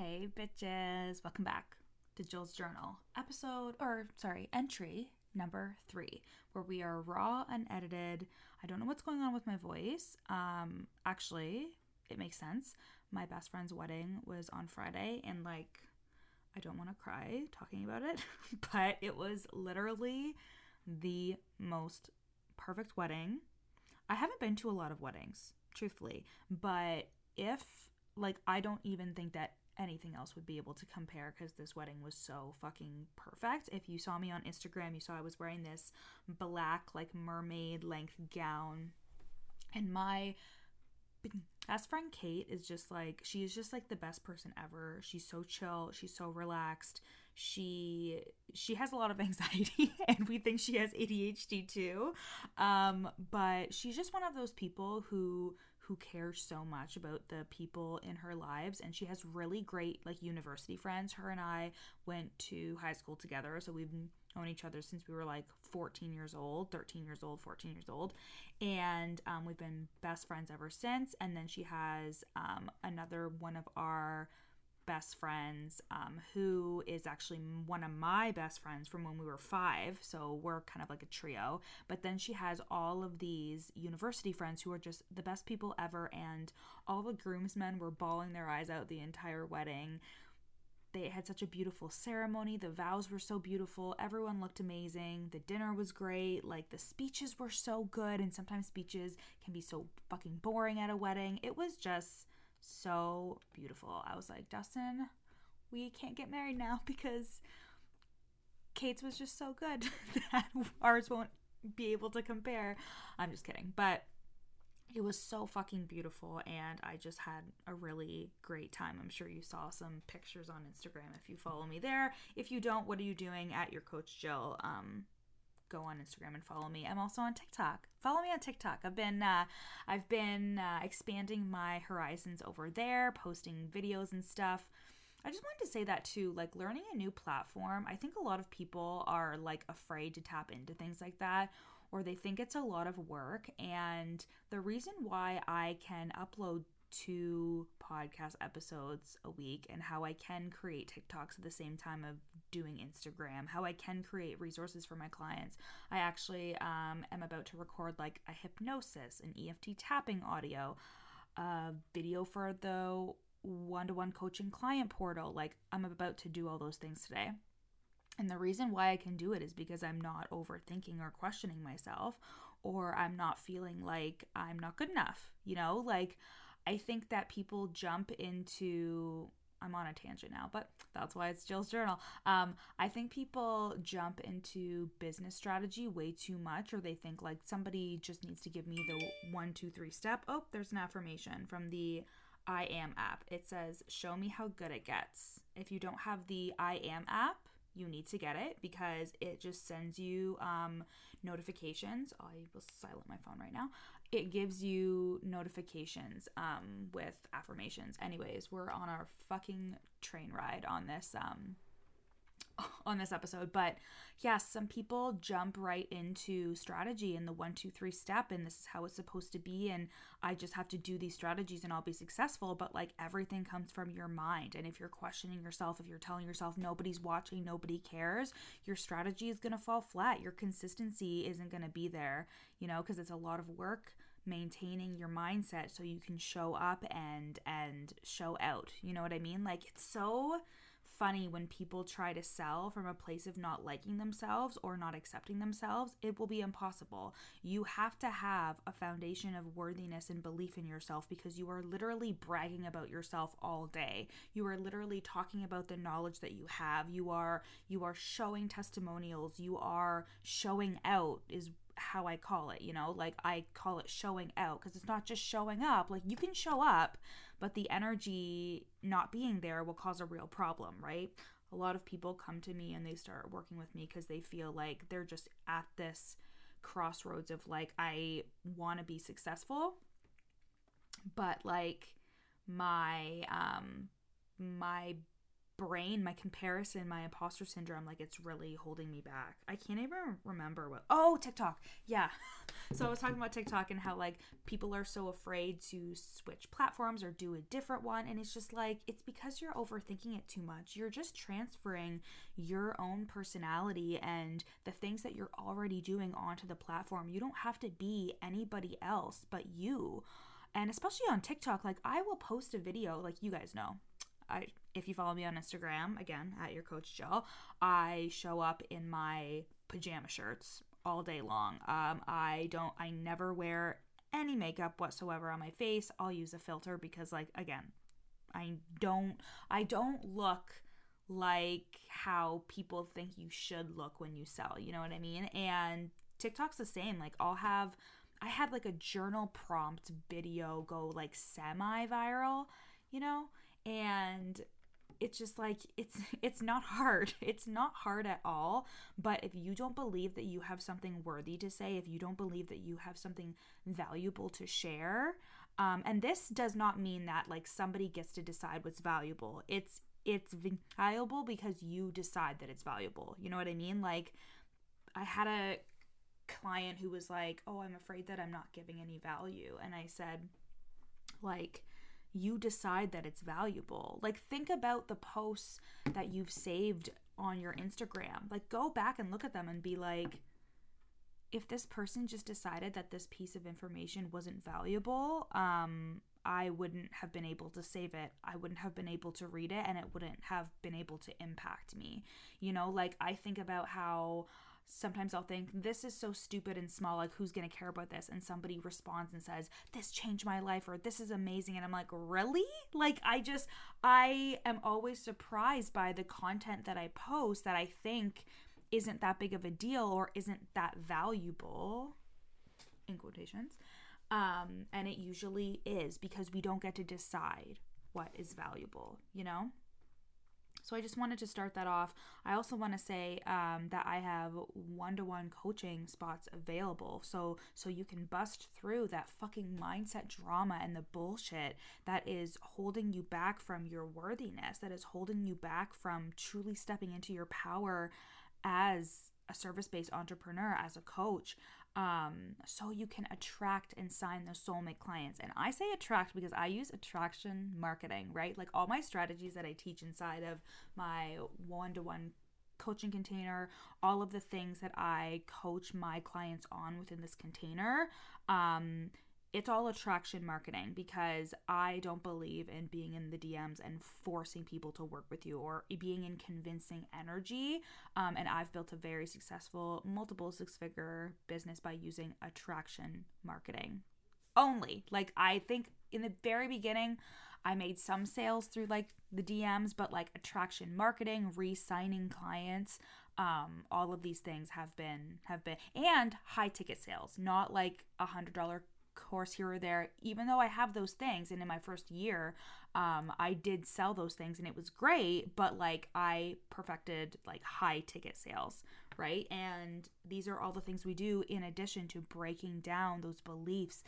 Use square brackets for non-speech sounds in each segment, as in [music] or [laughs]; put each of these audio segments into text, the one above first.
Hey, bitches. Welcome back to Jill's Journal, episode, or sorry, entry number three, where we are raw, and edited. I don't know what's going on with my voice. Um, actually, it makes sense. My best friend's wedding was on Friday, and like, I don't want to cry talking about it, [laughs] but it was literally the most perfect wedding. I haven't been to a lot of weddings, truthfully, but if like I don't even think that anything else would be able to compare because this wedding was so fucking perfect. If you saw me on Instagram, you saw I was wearing this black, like mermaid length gown. And my best friend Kate is just like, she is just like the best person ever. She's so chill, she's so relaxed. She she has a lot of [laughs] anxiety and we think she has ADHD too. Um, but she's just one of those people who who cares so much about the people in her lives and she has really great like university friends. Her and i went to high school together so we've known each other since we were like 14 years old 13 years old 14 years old. And um, we've been best friends ever since. And then she has um, another one of our best friends um, who is actually one of my best friends from when we were five. So we're kind of like a trio. But then she has all of these university friends who are just the best people ever. And all the groomsmen were bawling their eyes out the entire wedding. They had such a beautiful ceremony. The vows were so beautiful. Everyone looked amazing. The dinner was great. Like the speeches were so good. And sometimes speeches can be so fucking boring at a wedding. It was just so beautiful. I was like, Dustin, we can't get married now [laughs] because Kate's was just so good [laughs] that ours won't be able to compare. I'm just kidding. But it was so fucking beautiful and I just had a really great time. I'm sure you saw some pictures on Instagram if you follow me there. If you don't, what are you doing at your coach Jill? Um go on Instagram and follow me. I'm also on TikTok. Follow me on TikTok. I've been uh, I've been uh, expanding my horizons over there, posting videos and stuff. I just wanted to say that too, like learning a new platform. I think a lot of people are like afraid to tap into things like that or they think it's a lot of work and the reason why I can upload two podcast episodes a week and how I can create TikToks at the same time of doing Instagram, how I can create resources for my clients. I actually um, am about to record like a hypnosis, an EFT tapping audio, a video for the one to one coaching client portal. Like, I'm about to do all those things today. And the reason why I can do it is because I'm not overthinking or questioning myself, or I'm not feeling like I'm not good enough. You know, like I think that people jump into I'm on a tangent now, but that's why it's Jill's journal. Um, I think people jump into business strategy way too much, or they think like somebody just needs to give me the one, two, three step. Oh, there's an affirmation from the I Am app. It says, Show me how good it gets. If you don't have the I Am app, you need to get it because it just sends you um, notifications. I will silent my phone right now it gives you notifications um, with affirmations. Anyways, we're on our fucking train ride on this um, on this episode. But yes, yeah, some people jump right into strategy and the one, two, three step, and this is how it's supposed to be. And I just have to do these strategies and I'll be successful. But like everything comes from your mind. And if you're questioning yourself, if you're telling yourself nobody's watching, nobody cares, your strategy is going to fall flat. Your consistency isn't going to be there, you know, because it's a lot of work maintaining your mindset so you can show up and and show out you know what i mean like it's so funny when people try to sell from a place of not liking themselves or not accepting themselves it will be impossible. You have to have a foundation of worthiness and belief in yourself because you are literally bragging about yourself all day. You are literally talking about the knowledge that you have. You are you are showing testimonials. You are showing out is how I call it, you know, like I call it showing out because it's not just showing up. Like you can show up, but the energy not being there will cause a real problem, right? A lot of people come to me and they start working with me because they feel like they're just at this crossroads of like, I want to be successful, but like my, um, my brain, my comparison, my imposter syndrome, like it's really holding me back. I can't even remember what. Oh, TikTok. Yeah. [laughs] So I was talking about TikTok and how like people are so afraid to switch platforms or do a different one. And it's just like, it's because you're overthinking it too much. You're just transferring your own personality and the things that you're already doing onto the platform. You don't have to be anybody else but you. And especially on TikTok, like I will post a video, like you guys know, I if you follow me on Instagram, again at your coach Jill, I show up in my pajama shirts all day long. Um, I don't, I never wear any makeup whatsoever on my face. I'll use a filter because, like, again, I don't, I don't look like how people think you should look when you sell. You know what I mean? And TikTok's the same. Like, I'll have, I had like a journal prompt video go like semi viral, you know, and it's just like it's [laughs] it's not hard. [laughs] It's not hard at all. But if you don't believe that you have something worthy to say if you don't believe that you have something valuable to share um, and this does not mean that like somebody gets to decide what's valuable. It's it's valuable because you decide that it's valuable. You know what i mean? Like i had a client who was like oh i'm afraid that i'm not giving any value. And i said like you decide that it's valuable. Like, think about the posts that you've saved on your Instagram. Like, go back and look at them and be like, if this person just decided that this piece of information wasn't valuable, um, I wouldn't have been able to save it. I wouldn't have been able to read it and it wouldn't have been able to impact me. You know, like I think about how sometimes I'll think, this is so stupid and small, like, who's gonna care about this? And somebody responds and says, this changed my life, or this is amazing. And I'm like, really? Like, I just, I am always surprised by the content that I post that I think isn't that big of a deal or isn't that valuable, in quotations. Um, and it usually is because we don't get to decide what is valuable, you know? So I just wanted to start that off. I also want to say um, that I have one-to-one coaching spots available, so so you can bust through that fucking mindset drama and the bullshit that is holding you back from your worthiness, that is holding you back from truly stepping into your power as a service-based entrepreneur, as a coach um, so you can attract and sign those soulmate clients. And I say attract because I use attraction marketing, right? Like all my strategies that I teach inside of my one to one coaching container, all of the things that I coach my clients on within this container. Um, it's all attraction marketing because I don't believe in being in the DMs and forcing people to work with you or being in convincing energy. Um, and I've built a very successful multiple six figure business by using attraction marketing only. Like, I think in the very beginning, I made some sales through like the DMs, but like attraction marketing, re signing clients, um, all of these things have been have been and high ticket sales not like a hundred dollar course here or there. Even though i have those things and in my first year um, i did sell those things and it was great but like i perfected like high ticket sales right? And these are all the things we do in addition to breaking down those beliefs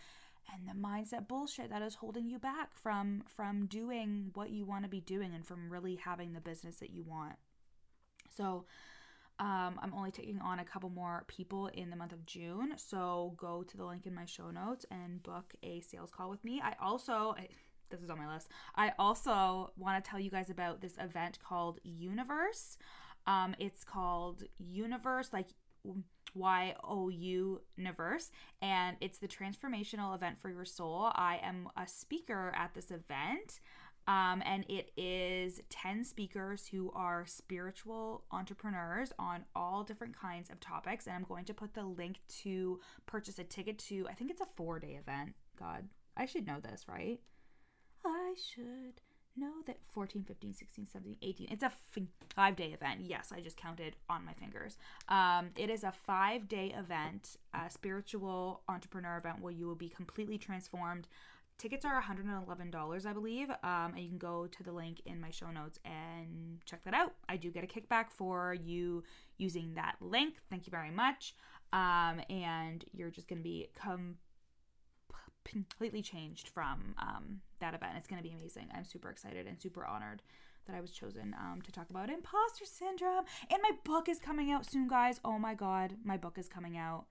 and the mindset bullshit that is holding you back from from doing what you want to be doing and from really having the business that you want. So um, I'm only taking on a couple more people in the month of June. So go to the link in my show notes and book a sales call with me. I also, I, this is on my list, I also want to tell you guys about this event called Youniverse. Um, it's called Youniverse, like Y O U Universe, and it's the transformational event for your soul. I am a speaker at this event. Um, and it is 10 speakers who are spiritual entrepreneurs on all different kinds of topics. And I'm going to put the link to purchase a ticket to, I think it's a four day event. God, I should know this, right? I should know that 14, 15, 16, 17, 18. It's a five day event. Yes, I just counted on my fingers. Um, it is a five day event, a spiritual entrepreneur event where you will be completely transformed tickets are $111 i believe um, and you can go to the link in my show notes and check that out i do get a kickback for you using that link thank you very much um, and you're just going to be completely changed from um, that event. It's going to be amazing. I'm super excited and super honored that I was chosen um, to talk about imposter syndrome. And my book is coming out soon, guys. Oh my God, my book is coming out.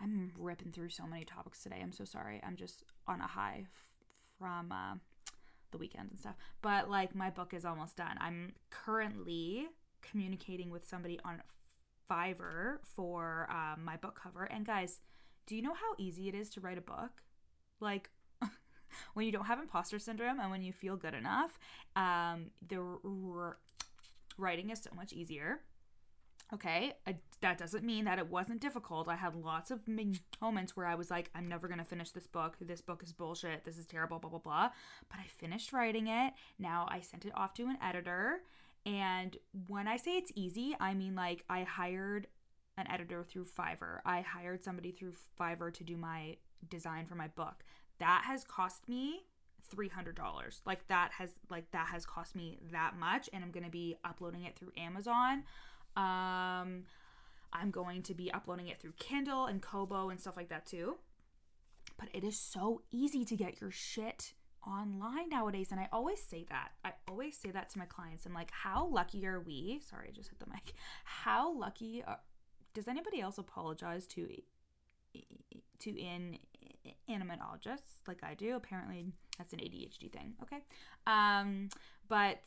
I'm ripping through so many topics today. I'm so sorry. I'm just on a high f- from uh, the weekend and stuff. But like, my book is almost done. I'm currently communicating with somebody on Fiverr for um, my book cover. And guys, do you know how easy it is to write a book? Like, [laughs] when you don't have imposter syndrome and when you feel good enough, um, the r- writing is so much easier. Okay, I, that doesn't mean that it wasn't difficult. I had lots of moments where I was like, I'm never to finish this book. This book is bullshit. This is terrible, blah, blah, blah. But I finished writing it. Now I sent it off to an editor. And when I say it's easy, I mean like I hired an editor through Fiverr. I hired somebody through Fiverr to do my design for my book. That has cost me $300. Like that has like that has cost me that much and I'm going to be uploading it through Amazon. Um I'm going to be uploading it through Kindle and Kobo and stuff like that too. But it is so easy to get your shit online nowadays and I always say that. I always say that to my clients. I'm like, "How lucky are we?" Sorry, I just hit the mic. How lucky are, does anybody else apologize to to in animatologists like I do? Apparently, that's an ADHD thing. Okay, um, but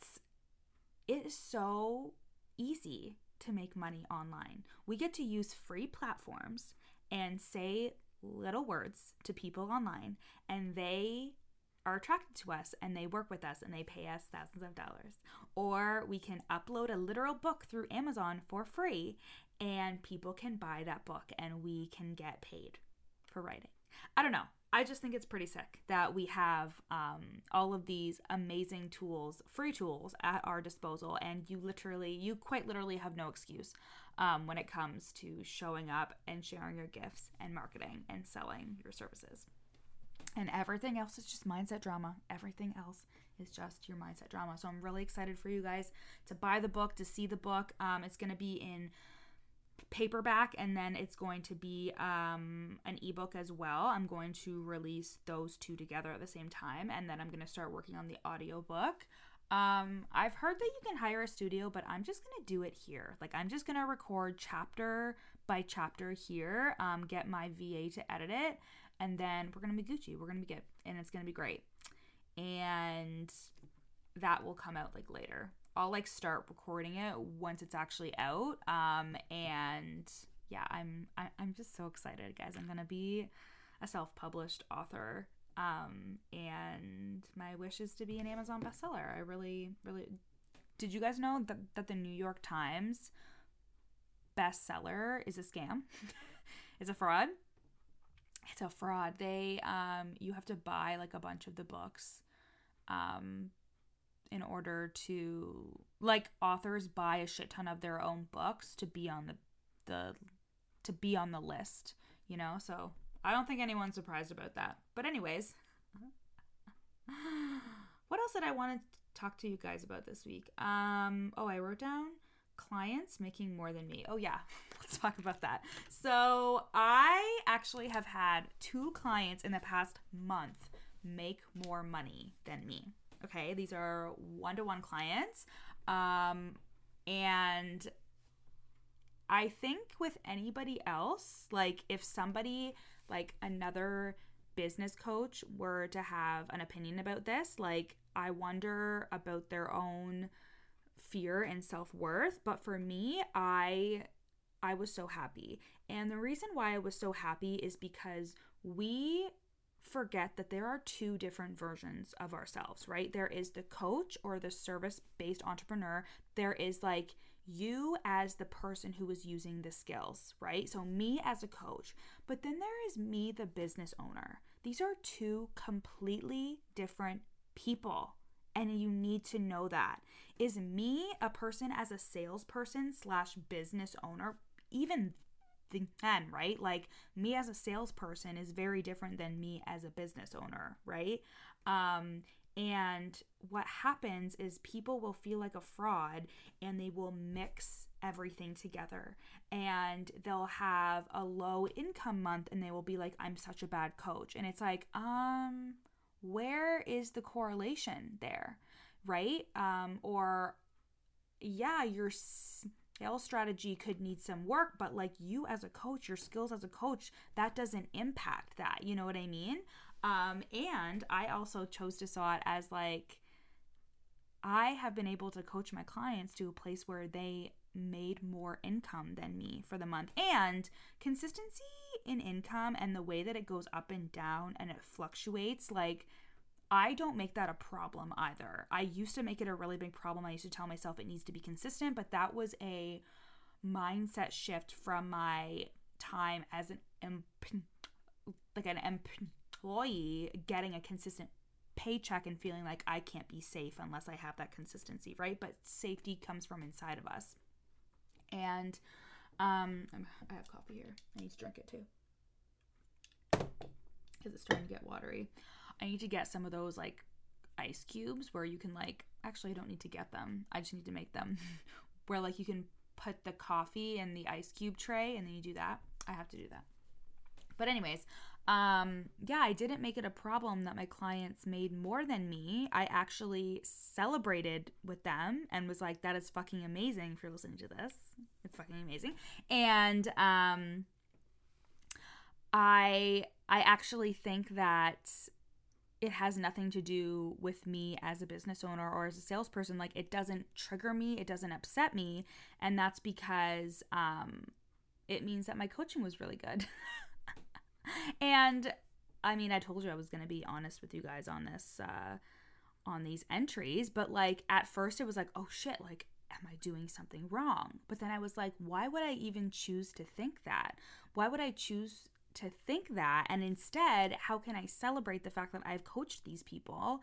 it is so easy to make money online. We get to use free platforms and say little words to people online, and they are attracted to us and they work with us and they pay us thousands of dollars. Or we can upload a literal book through Amazon for free and people can buy that book and we can get paid for writing. I don't know. I just think it's pretty sick that we have um, all of these amazing tools, free tools at our disposal, and you literally, you quite literally have no excuse um, when it comes to showing up and sharing your gifts and marketing and selling your services. And everything else is just mindset drama. Everything else is just your mindset drama. So I'm really excited for you guys to buy the book, to see the book. Um, it's going to be in paperback and then it's going to be um, an ebook as well. I'm going to release those two together at the same time and then I'm going to start working on the audiobook. Um, I've heard that you can hire a studio, but I'm just going to do it here. Like, I'm just going to record chapter by chapter here, um, get my VA to edit it, and then we're going to be Gucci. We're going to be good, and it's going to be great. And that will come out like later. I'll like start recording it once it's actually out. Um, and yeah, I'm I, am i am just so excited, guys. I'm gonna be a self-published author. Um, and my wish is to be an Amazon bestseller. I really, really. Did you guys know that that the New York Times bestseller is a scam? [laughs] it's a fraud. It's a fraud. They um, you have to buy like a bunch of the books um in order to like authors buy a shit ton of their own books to be on the the to be on the list, you know? So, I don't think anyone's surprised about that. But anyways, [laughs] what else did I want to talk to you guys about this week? Um, oh, I wrote down clients making more than me. Oh yeah, [laughs] let's talk about that. So, I actually have had two clients in the past month make more money than me. Okay, these are one to one clients. Um, and I think with anybody else, like if somebody, like another business coach, were to have an opinion about this, like I wonder about their own fear and self-worth. But for me i i was so happy. And the reason why i was so happy is because we forget that there are two different versions of ourselves, right? There is the coach or the service based entrepreneur. There is like you as the person who is using the skills, right? So, me as a coach, but then there is me, the business owner. These are two completely different people. And you need to know that. Is me a person as a salesperson slash business owner? Even then, right? Like me as a salesperson is very different than me as a business owner, right? Um, And what happens is people will feel like a fraud and they will mix everything together. And they'll have a low income month and they will be like, I'm such a bad coach. And it's like, um, where is the correlation there? Right? Um, or, yeah, your sales strategy could need some work, but like you as a coach, your skills as a coach, that doesn't impact that. You know what I mean? Um, and I also chose to saw it as like I have been able to coach my clients to a place where they made more income than me for the month. And consistency in income and the way that it goes up and down and it fluctuates, like I don't make that a problem either. I used to make it a really big problem. I used to tell myself it needs to be consistent, but that was a mindset shift from my time as an like an employee getting a consistent paycheck and feeling like I can't be safe unless I have that consistency, right? But safety comes from inside of us. And um, I have coffee here. I need to drink it too because it's starting to get watery. I need to get some of those like ice cubes where you can like actually I don't need to get them. I just need to make them [laughs] where like you can put the coffee in the ice cube tray and then you do that. I have to do that. But anyways, um yeah i didn't make it a problem that my clients made more than me i actually celebrated with them and was like that is fucking amazing if you're listening to this it's fucking amazing and um i i actually think that it has nothing to do with me as a business owner or as a salesperson like it doesn't trigger me it doesn't upset me and that's because um it means that my coaching was really good [laughs] and I mean, I told you I was going to be honest with you guys on this, uh, on these entries, but like at first it was like, oh shit, like, am I doing something wrong? But then I was like, why would I even choose to think that? Why would I choose to think that? And instead, how can I celebrate the fact that I've coached these people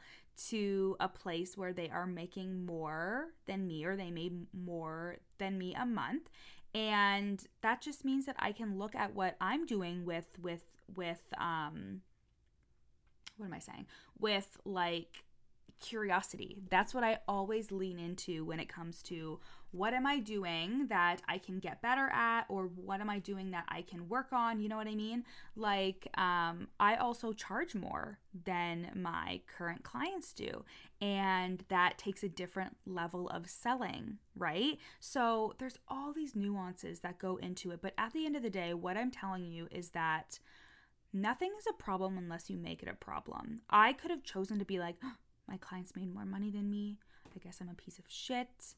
to a place where they are making more than me or they made more than me a month and that just means that I can look at what I'm doing with with with um what am I saying? With like curiosity. That's what I always lean into when it comes to what am I doing that I can get better at or what am I doing that I can work on, you know what I mean? Like um I also charge more than my current clients do and that takes a different level of selling, right? So there's all these nuances that go into it, but at the end of the day what I'm telling you is that nothing is a problem unless you make it a problem. I could have chosen to be like, my clients made more money than me. I guess I'm a piece of shit.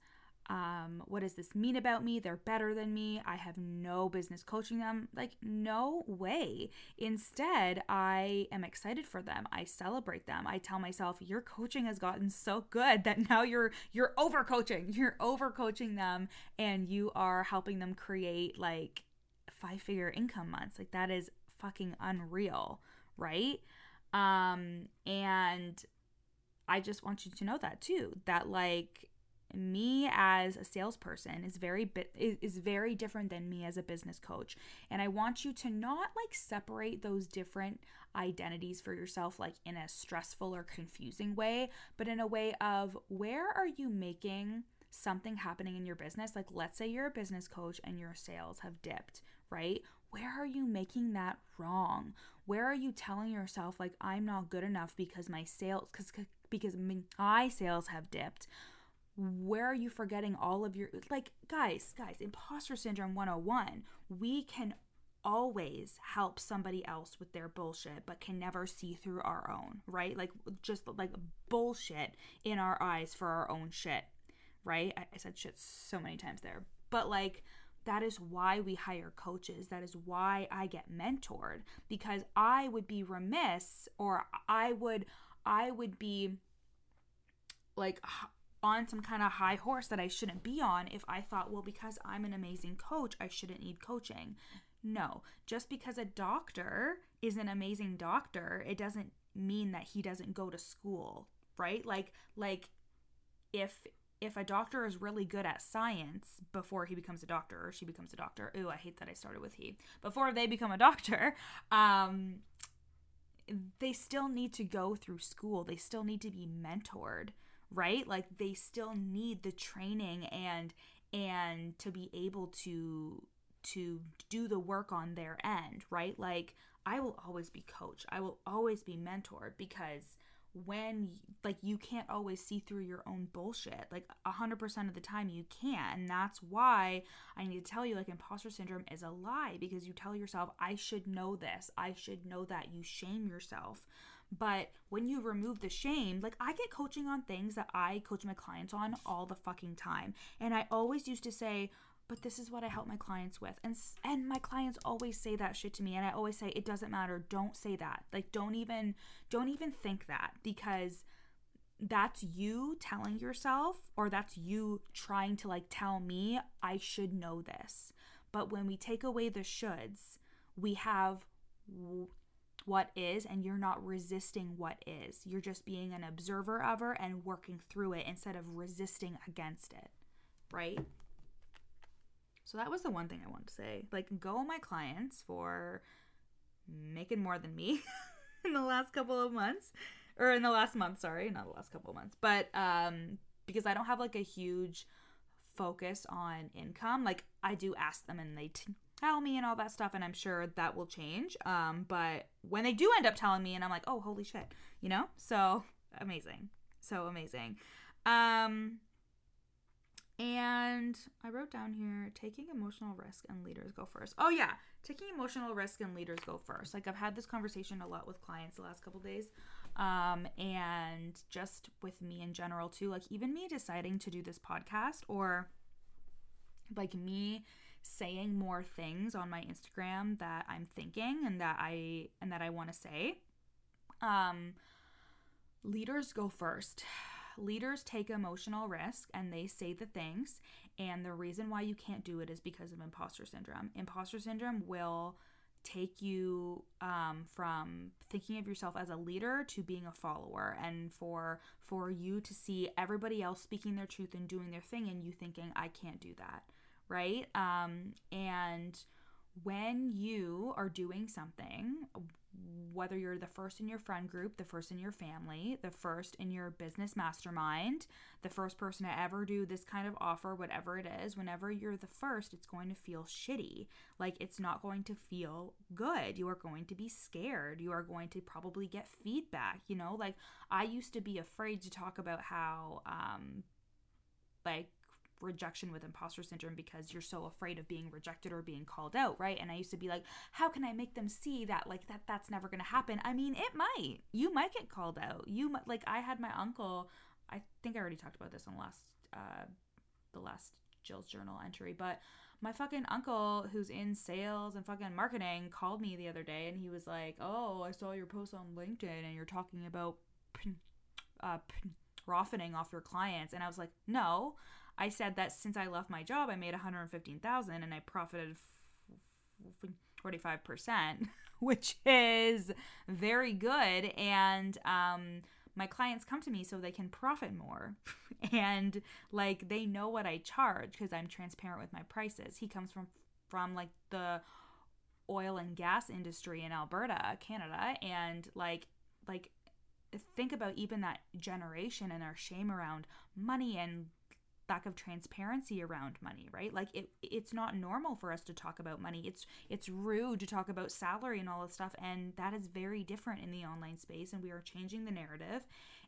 Um, what does this mean about me? They're better than me. I have no business coaching them. Like, no way. Instead, I am excited for them. I celebrate them. I tell myself, your coaching has gotten so good that now you're you're over coaching. [laughs] You're over coaching them and you are helping them create like five figure income months. Like that is fucking unreal, right? Um, and I just want you to know that too. That like me as a salesperson is very bit is very different than me as a business coach. And i want you to not like separate those different identities for yourself like in a stressful or confusing way but in a way of where are you making something happening in your business? Like let's say you're a business coach and your sales have dipped right? Where are you making that wrong? Where are you telling yourself like i'm not good enough because my sales because because my sales have dipped. Where are you forgetting all of your like guys guys imposter syndrome 101 we can always help somebody else with their bullshit but can never see through our own right? Like just like bullshit in our eyes for our own shit right? I, I said shit so many times there. But like that is why we hire coaches. That is why I get mentored because I would be remiss or I would I would be like on some kind of high horse that I shouldn't be on if I thought, well, because I'm an amazing coach, I shouldn't need coaching. No, just because a doctor is an amazing doctor, it doesn't mean that he doesn't go to school, right? Like like if if a doctor is really good at science before he becomes a doctor or she becomes a doctor, ooh, I hate that I started with he. Before they become a doctor, [laughs] um they still need to go through school. They still need to be mentored, right? Like they still need the training and and to be able to to do the work on their end, right? Like I will always be coached. I will always be mentored because when like you can't always see through your own bullshit like 100% of the time you can't and that's why i need to tell you like imposter syndrome is a lie because you tell yourself i should know this. I should know that you shame yourself. But when you remove the shame like i get coaching on things that i coach my clients on all the fucking time and i always used to say but this is what I help my clients with. And and my clients always say that shit to me and I always say it doesn't matter. Don't say that. Like don't even don't even think that because that's you telling yourself or that's you trying to like tell me I should know this. But when we take away the shoulds, we have what is and you're not resisting what is. You're just being an observer of her and working through it instead of resisting against it. Right? So that was the one thing I wanted to say. Like, go my clients for making more than me [laughs] in the last couple of months, or in the last month, sorry, not the last couple of months, but um, because I don't have like a huge focus on income. Like, I do ask them and they t- tell me and all that stuff, and I'm sure that will change. Um, but when they do end up telling me, and I'm like, oh, holy shit, you know? So amazing. So amazing. Um, and I wrote down here taking emotional risk and leaders go first. Oh yeah, taking emotional risk and leaders go first. Like I've had this conversation a lot with clients the last couple days. Um, and just with me in general too. Like even me deciding to do this podcast or like me saying more things on my Instagram that I'm thinking and that I and that I want to say. Um leaders go first leaders take emotional risk and they say the things. And the reason why you can't do it is because of imposter syndrome. Imposter syndrome will take you um, from thinking of yourself as a leader to being a follower and for for you to see everybody else speaking their truth and doing their thing and you thinking i can't do that right um, and when you are doing something whether you're the first in your friend group, the first in your family, the first in your business mastermind, the first person to ever do this kind of offer, whatever it is, whenever you're the first, it's going to feel shitty. Like it's not going to feel good. You are going to be scared. You are going to probably get feedback, you know? Like I used to be afraid to talk about how um like rejection with imposter syndrome because you're so afraid of being rejected or being called out, right? And I used to be like, how can I make them see that like that that's never going to happen? I mean, it might. You might get called out. You might like I had my uncle, I think I already talked about this on the last uh the last Jill's journal entry, but my fucking uncle who's in sales and fucking marketing called me the other day and he was like, "Oh, I saw your post on LinkedIn and you're talking about uh profiting off your clients." And I was like, "No, I said that since I left my job, I made 115,000 and I profited 45%, [laughs] which is very good. And um, my clients come to me so they can profit more. [laughs] and like they know what I charge because I'm transparent with my prices. He comes from from like the oil and gas industry in Alberta, Canada, and like like think about even that generation and our shame around money and lack of transparency around money right like it it's not normal for us to talk about money it's it's rude to talk about salary and all this stuff and that is very different in the online space and we are changing the narrative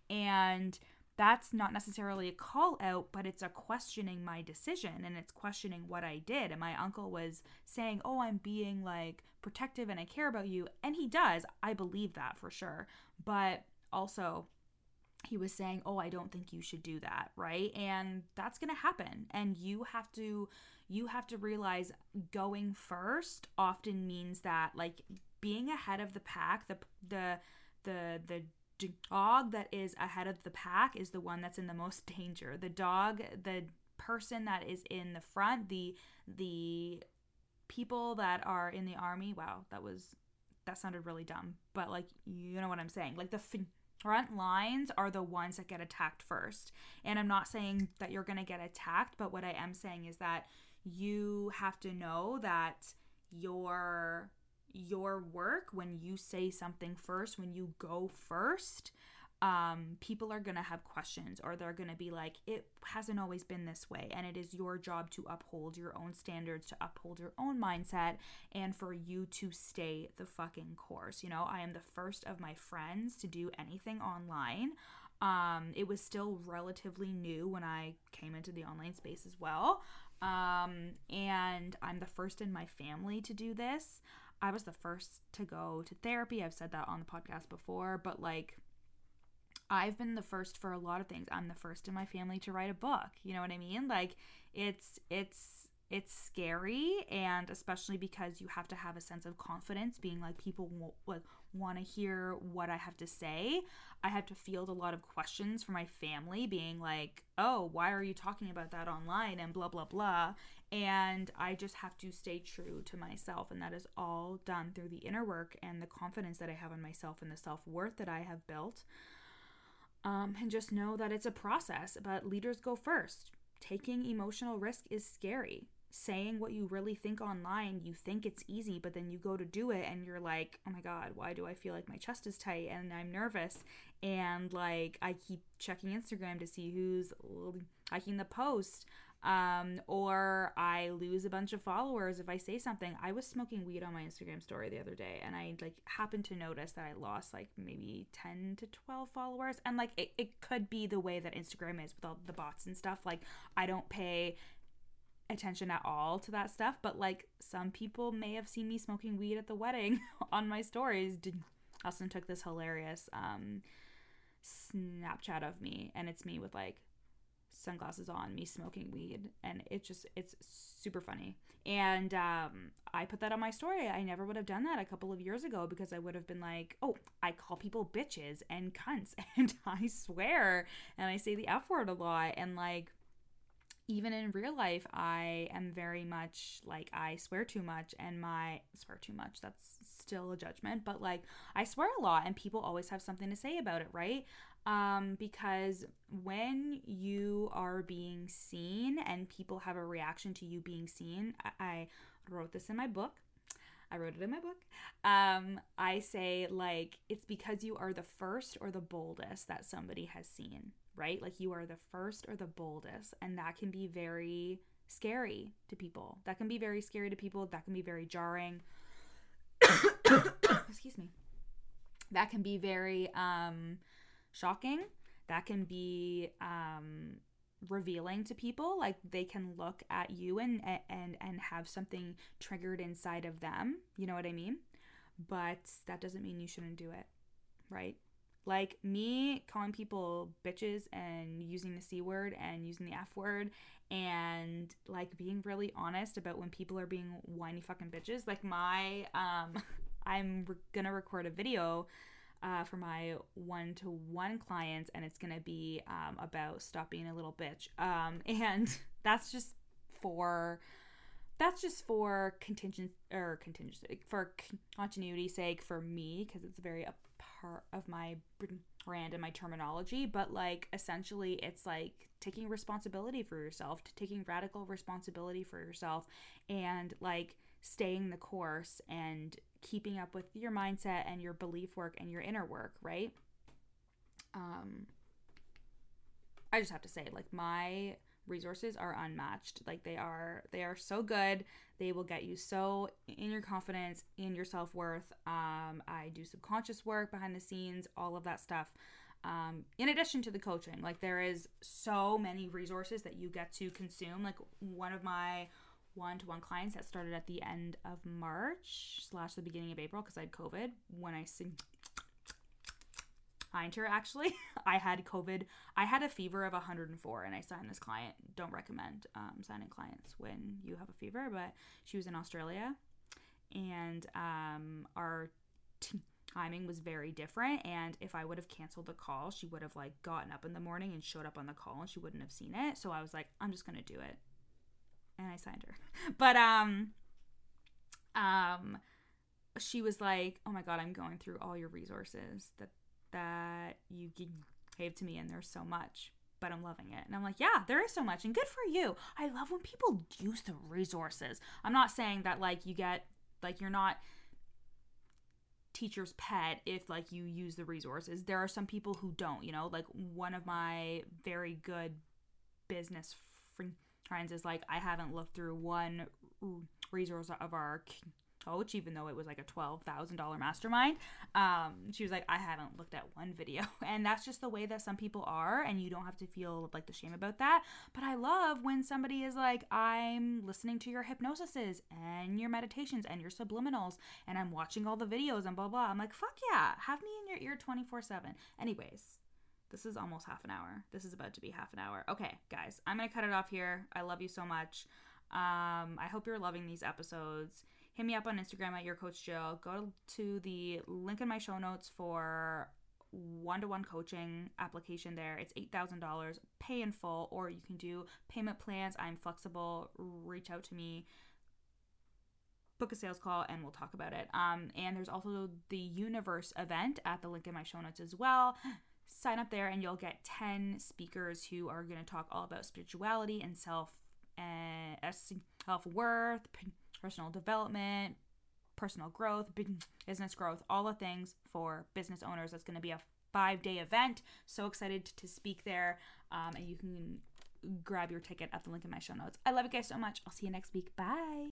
and that's not necessarily a call out, but it's a questioning my decision and it's questioning what I did. And my uncle was saying, Oh, I'm being like protective and I care about you. And he does. I believe that for sure. But also, he was saying, "Oh, I don't think you should do that," right? And that's going to happen. And you have to you have to realize going first often means that like being ahead of the pack, the the the the dog that is ahead of the pack is the one that's in the most [laughs] danger. The dog, the person that is in the front, the the people that are in the army. Wow, that was that sounded really dumb, but like you know what I'm saying. Like the front lines are the ones that get attacked first. And I'm not saying that you're going to get attacked, but what I am saying is that you have to know that your your work when you say something first, when you go first, um, people are going to have questions or they're going to be like, it hasn't always been this way. And it is your job to uphold your own standards, to uphold your own mindset, and for you to stay the fucking course. You know, I am the first of my friends to do anything online. Um, it was still relatively new when I came into the online space as well. Um, and I'm the first in my family to do this. I was the first to go to therapy. I've said that on the podcast before, but like, I've been the first for a lot of things. I'm the first in my family to write a book. You know what I mean? Like it's it's it's scary and especially because you have to have a sense of confidence being like people like want to hear what I have to say. I have to field a lot of questions from my family being like, "Oh, why are you talking about that online?" and blah blah blah. And I just have to stay true to myself and that is all done through the inner work and the confidence that I have in myself and the self-worth that I have built. Um, and just know that it's a process, but leaders go first. Taking emotional risk is scary. Saying what you really think online, you think it's easy, but then you go to do it and you're like, oh my God, why do I feel like my chest is tight and I'm nervous? And like, I keep checking Instagram to see who's liking the post um, or I lose a bunch of followers if I say something. I was smoking weed on my Instagram story the other day, and I like happened to notice that I lost like maybe ten to twelve followers, and like it, it could be the way that Instagram is with all the bots and stuff. Like I don't pay attention at all to that stuff, but like some people may have seen me smoking weed at the wedding [laughs] on my stories. Austin took this hilarious um, Snapchat of me, and it's me with like sunglasses on, me smoking weed, and it just it's super funny. And um, I put that on my story. I never would have done that a couple of years ago because I would have been like, oh, I call people bitches and cunts, [laughs] and I swear, and I say the f word a lot, and like. Even in real life, I am very much like I swear too much, and my swear too much. That's still a judgment, but like I swear a lot, and people always have something to say about it, right? Um, because when you are being seen and people have a reaction to you being seen, I, I wrote this in my book. I wrote it in my book. Um, I say, like, it's because you are the first or the boldest that somebody has seen, right? Like, you are the first or the boldest. And that can be very scary to people. That can be very scary to people. That can be very jarring. [coughs] Excuse me. That can be very, um, shocking. That can be um, revealing to people. Like they can look at you and and and have something triggered inside of them. You know what I mean? But that doesn't mean you shouldn't do it, right? Like me calling people bitches and using the C word and using the F word and like being really honest about when people are being whiny fucking bitches. Like my um [laughs] I'm re- gonna record a video uh, for my one to one clients, and it's gonna be um, about stop being a little bitch. Um, [laughs] and that's just for that's just for contingent or contingency for continuity sake for me because it's very a part of my brand and my terminology but like essentially it's like taking responsibility for yourself to taking radical responsibility for yourself and like staying the course and keeping up with your mindset and your belief work and your inner work, right? Um I just have to say like my resources are unmatched. Like they are they are so good. They will get you so in your confidence, in your self-worth. Um I do subconscious work behind the scenes, all of that stuff. Um, in addition to the coaching, like there is so many resources that you get to consume. Like one of my one to one clients that started at the end of March slash the beginning of April because I had COVID when I signed her actually. [laughs] I had COVID. I had a fever of 104 and I signed this client. Don't recommend um, signing clients when you have a fever, but she was in Australia and um, our t- timing was very different and if i would have canceled the call she would have like gotten up in the morning and showed up on the call and she wouldn't have seen it so i was like i'm just gonna do it and I signed her. [laughs] But um um she was like, "Oh my god, I'm going through all your resources that that you gave to me and there's so much, but I'm loving it." And I'm like, "Yeah, there is so much and good for you. I love when people use the resources. I'm not saying that like you get like you're not teacher's pet if like you use the resources. There are some people who don't, you know, like one of my very good business friends is like I haven't looked through one resource of our coach, even though it was like a $12,000 mastermind. Um, she was like, I haven't looked at one video. [laughs] And that's just the way that some people are. And you don't have to feel like the shame about that. But I love when somebody is like, I'm listening to your hypnosises and your meditations and your subliminals, and I'm watching all the videos and blah, blah. I'm like, fuck yeah, have me in your ear 24 7. Anyways. This is almost half an hour. This is about to be half an hour. Okay, guys, I'm going to cut it off here. I love you so much. Um, I hope you're loving these episodes hit me up on Instagram at your coach Jill. Go to the link in my show notes for one to one coaching application there. It's $8,000, pay in full, or you can do payment plans. I'm flexible. Reach out to me, book a sales call, and we'll talk about it. Um, and there's also the Youniverse event at the link in my show notes as well. Sign up there, and you'll get 10 speakers who are going to talk all about spirituality and self and uh, self worth personal development, personal growth, business growth, all the things for business owners. That's going to be a five day event. So excited to speak there. Um, and you can grab your ticket at the link in my show notes. I love you guys so much. I'll see you next week. Bye.